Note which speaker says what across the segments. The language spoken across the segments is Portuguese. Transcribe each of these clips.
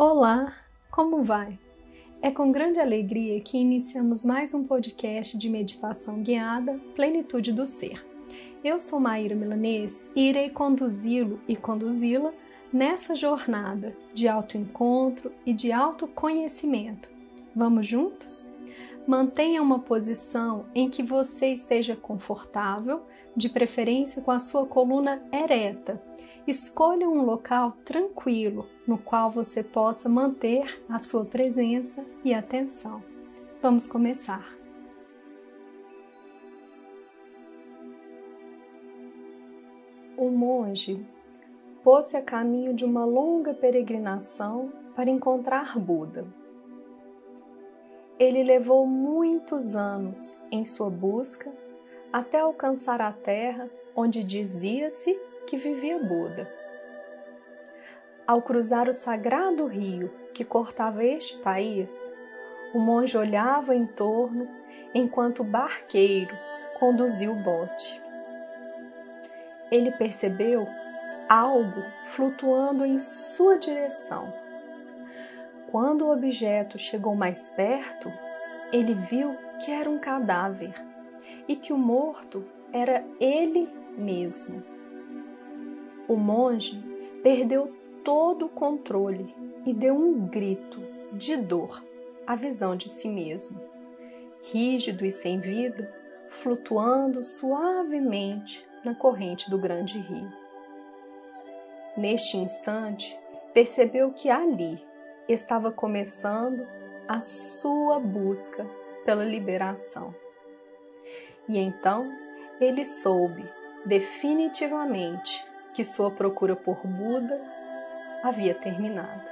Speaker 1: Olá, como vai? É com grande alegria que iniciamos mais um podcast de meditação guiada Plenitude do Ser. Eu sou Maíra Milanês e irei conduzi-lo e conduzi-la nessa jornada de autoencontro e de autoconhecimento. Vamos juntos? Mantenha uma posição em que você esteja confortável, de preferência com a sua coluna ereta Escolha um local tranquilo no qual você possa manter a sua presença e atenção. Vamos começar. O monge pôs-se a caminho de uma longa peregrinação para encontrar Buda. Ele levou muitos anos em sua busca até alcançar a terra onde dizia-se que vivia Buda. Ao cruzar o sagrado rio que cortava este país, o monge olhava em torno enquanto o barqueiro conduzia o bote. Ele percebeu algo flutuando em sua direção. Quando o objeto chegou mais perto, ele viu que era um cadáver e que o morto era ele mesmo o monge perdeu todo o controle e deu um grito de dor à visão de si mesmo, rígido e sem vida, flutuando suavemente na corrente do grande rio. Neste instante, percebeu que ali estava começando a sua busca pela liberação. E então ele soube definitivamente que sua procura por Buda havia terminado.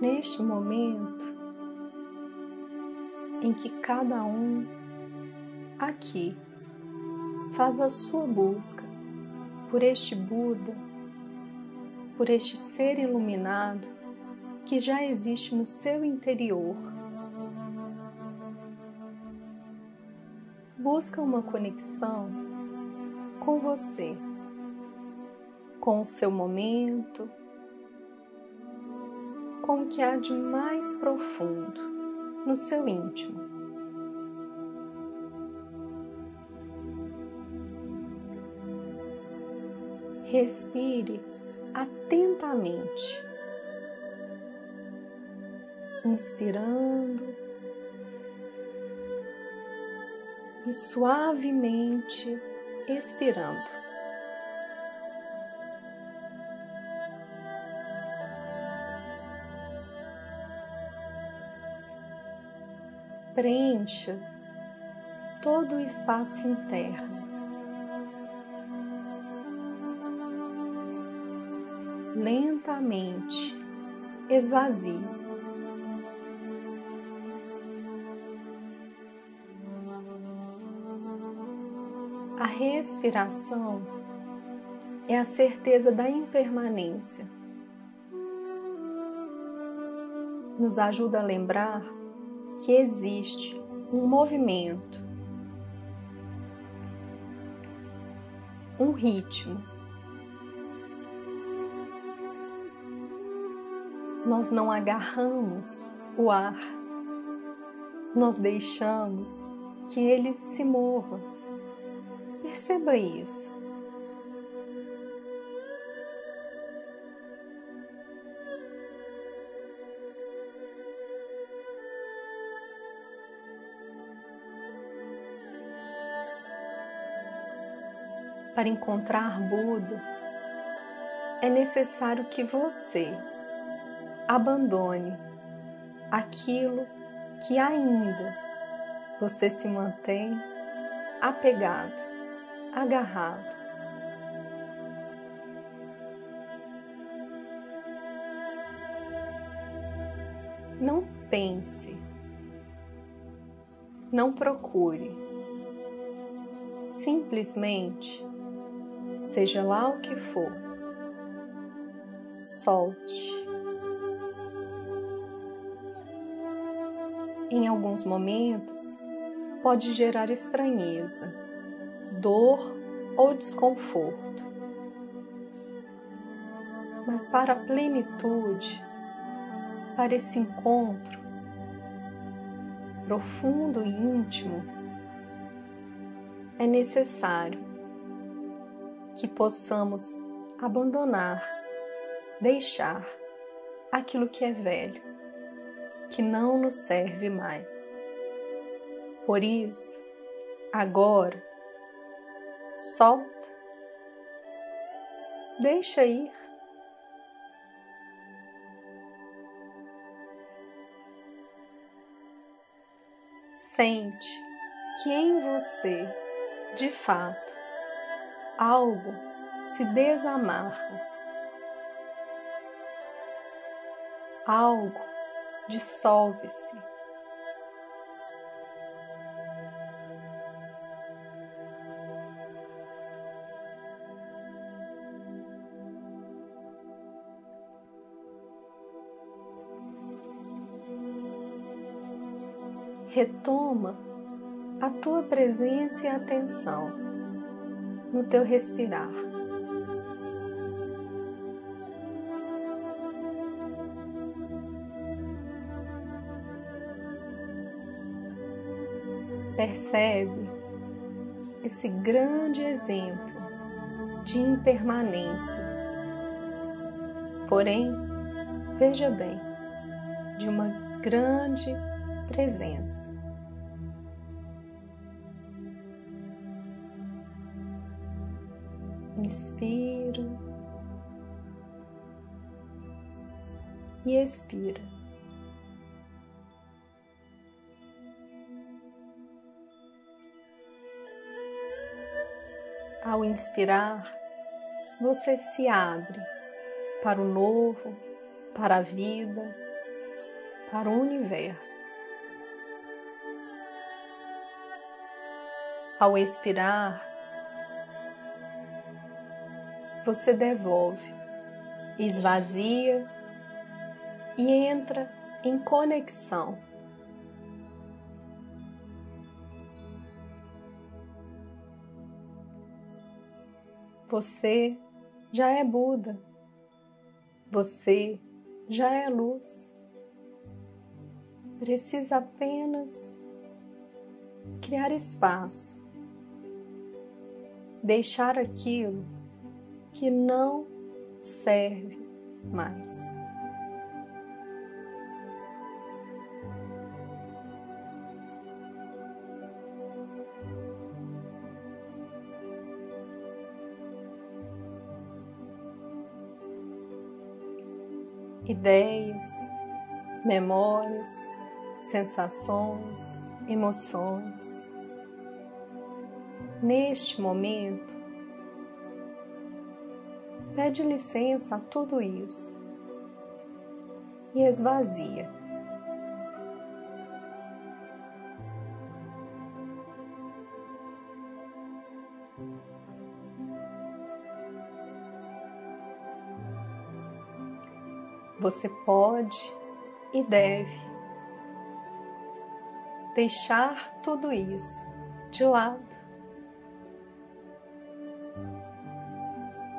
Speaker 1: Neste momento em que cada um aqui faz a sua busca por este Buda por este ser iluminado que já existe no seu interior. Busca uma conexão com você, com o seu momento, com o que há de mais profundo no seu íntimo. Respire atentamente, inspirando e suavemente expirando. Preencha todo o espaço interno lentamente esvazie. A respiração é a certeza da impermanência. Nos ajuda a lembrar que existe um movimento, um ritmo nós não agarramos o ar, nós deixamos que ele se mova. Perceba isso. Para encontrar Buda, é necessário que você abandone aquilo que ainda você se mantém apegado, agarrado. Não pense, não procure, simplesmente, seja lá o que for, solte em alguns momentos, pode gerar estranheza, dor ou desconforto. Mas para a plenitude, para esse encontro profundo e íntimo, é necessário que possamos abandonar, deixar aquilo que é velho, que não nos serve mais. Por isso, agora, solta, deixa ir. Sente que em você, de fato, algo se desamarra, algo dissolve-se. Retoma a tua presença e atenção no teu respirar. Percebe esse grande exemplo de impermanência. Porém, veja bem, de uma grande presença. Inspira e expira. Ao inspirar, você se abre para o novo, para a vida, para o universo. Ao expirar, você devolve, esvazia e entra em conexão. Você já é Buda. Você já é luz. Precisa apenas criar espaço, deixar aquilo que não serve mais. Ideias, memórias, sensações, emoções. Neste momento, pede licença a tudo isso e esvazia. Você pode e deve deixar tudo isso de lado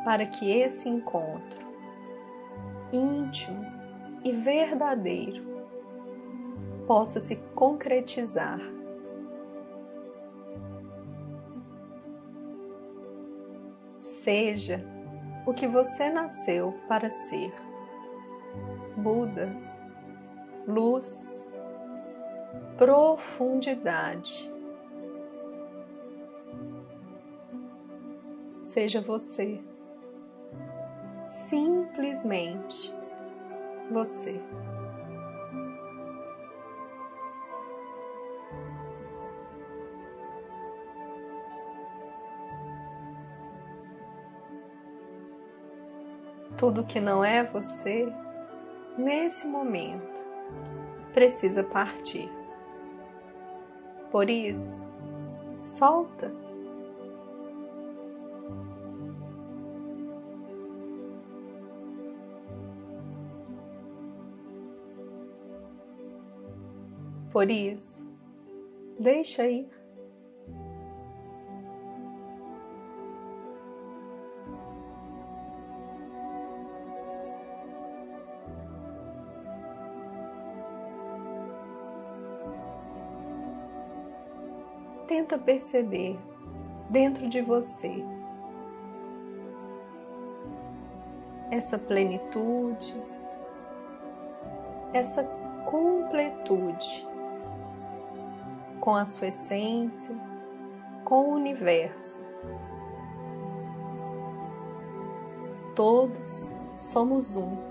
Speaker 1: para que esse encontro íntimo e verdadeiro possa se concretizar. Seja o que você nasceu para ser. Buda, luz, profundidade. Seja você simplesmente você. Tudo que não é você, nesse momento, precisa partir. Por isso, solta Por isso, deixa ir. Tenta perceber dentro de você essa plenitude, essa completude com a sua essência, com o universo. Todos somos um.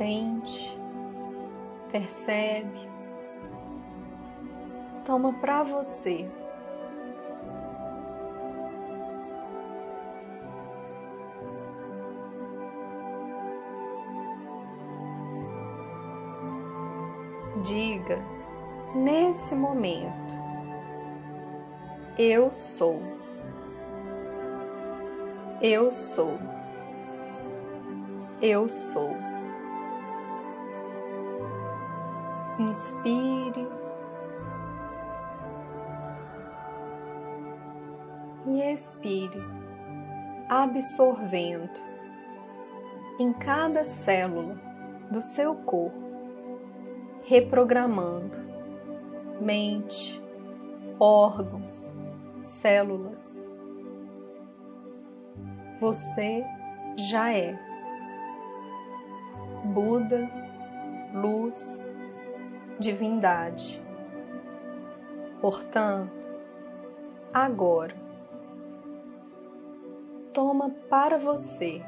Speaker 1: Sente, percebe, toma para você diga nesse momento: Eu sou. Eu sou. Eu sou. Inspire e expire, absorvendo em cada célula do seu corpo reprogramando mente, órgãos, células. Você já é Buda, luz, divindade. Portanto, agora, toma para você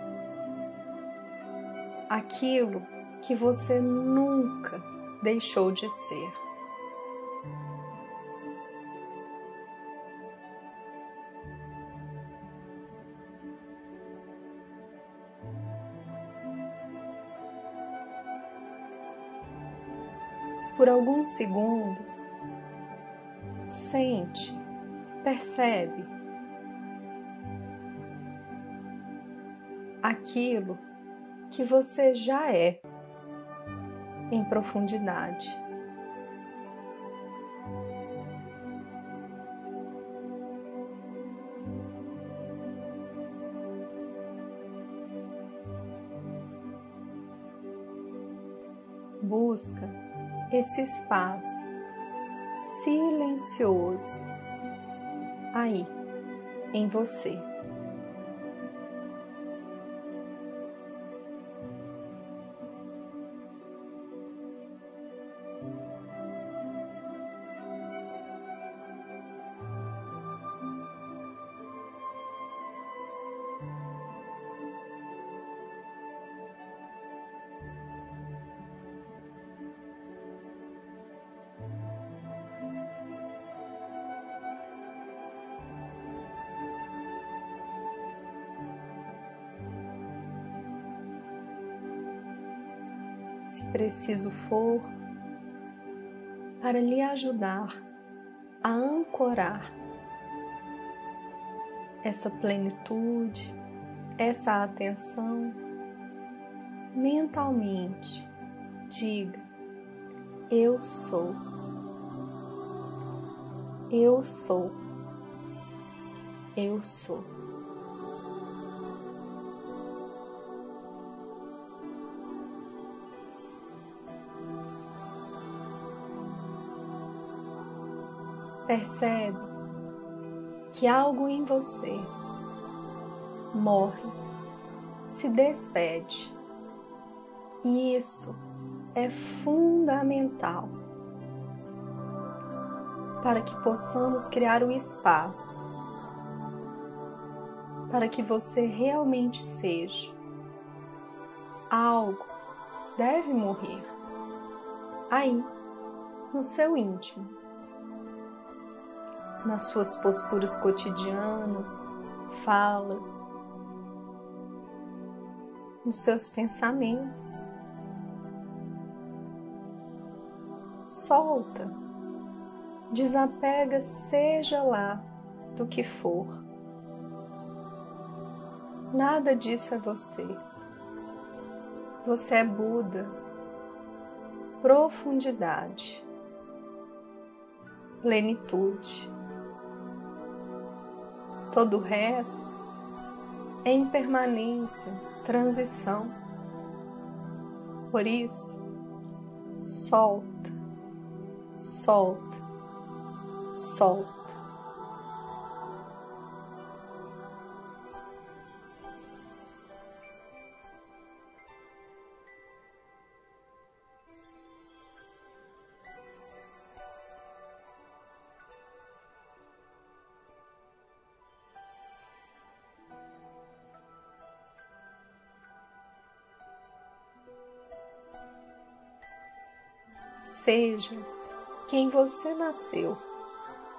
Speaker 1: aquilo que você nunca deixou de ser. Por alguns segundos, sente, percebe aquilo que você já é em profundidade. Busca esse espaço silencioso aí em você. Preciso for, para lhe ajudar a ancorar essa plenitude, essa atenção mentalmente. Diga: Eu sou. Eu sou. Eu sou. Percebe que algo em você morre, se despede. E isso é fundamental para que possamos criar o espaço para que você realmente seja. Algo deve morrer aí, no seu íntimo nas suas posturas cotidianas, falas, nos seus pensamentos. Solta, desapega, seja lá do que for. Nada disso é você. Você é Buda, profundidade, plenitude. Todo o resto é impermanência, transição. Por isso, solta, solta, solta. Seja quem você nasceu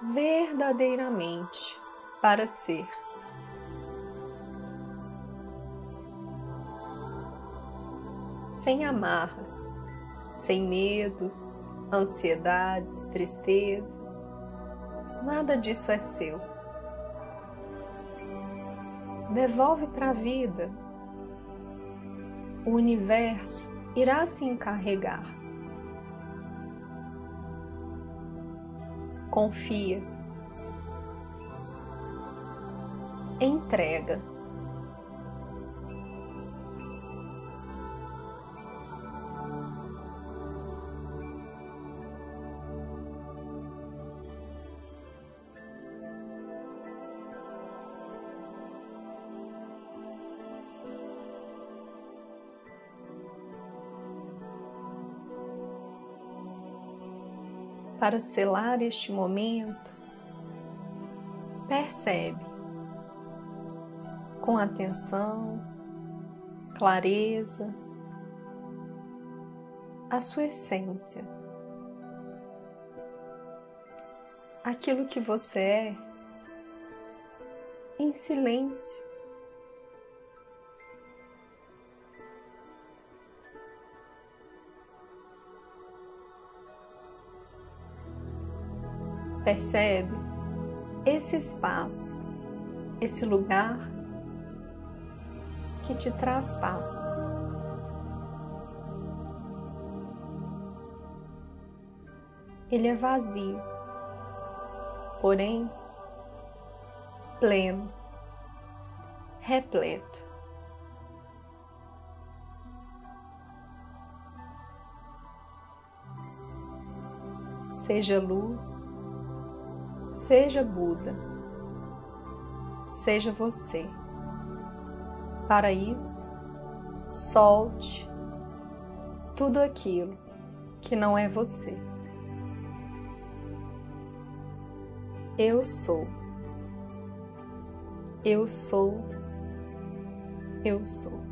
Speaker 1: verdadeiramente para ser. Sem amarras, sem medos, ansiedades, tristezas, nada disso é seu. Devolve para a vida. O universo irá se encarregar confia, entrega. Para selar este momento, percebe com atenção, clareza, a sua essência, aquilo que você é em silêncio. Percebe esse espaço, esse lugar que te traz paz. Ele é vazio, porém pleno, repleto. Seja luz, Seja Buda, seja você. Para isso, solte tudo aquilo que não é você. Eu sou. Eu sou. Eu sou.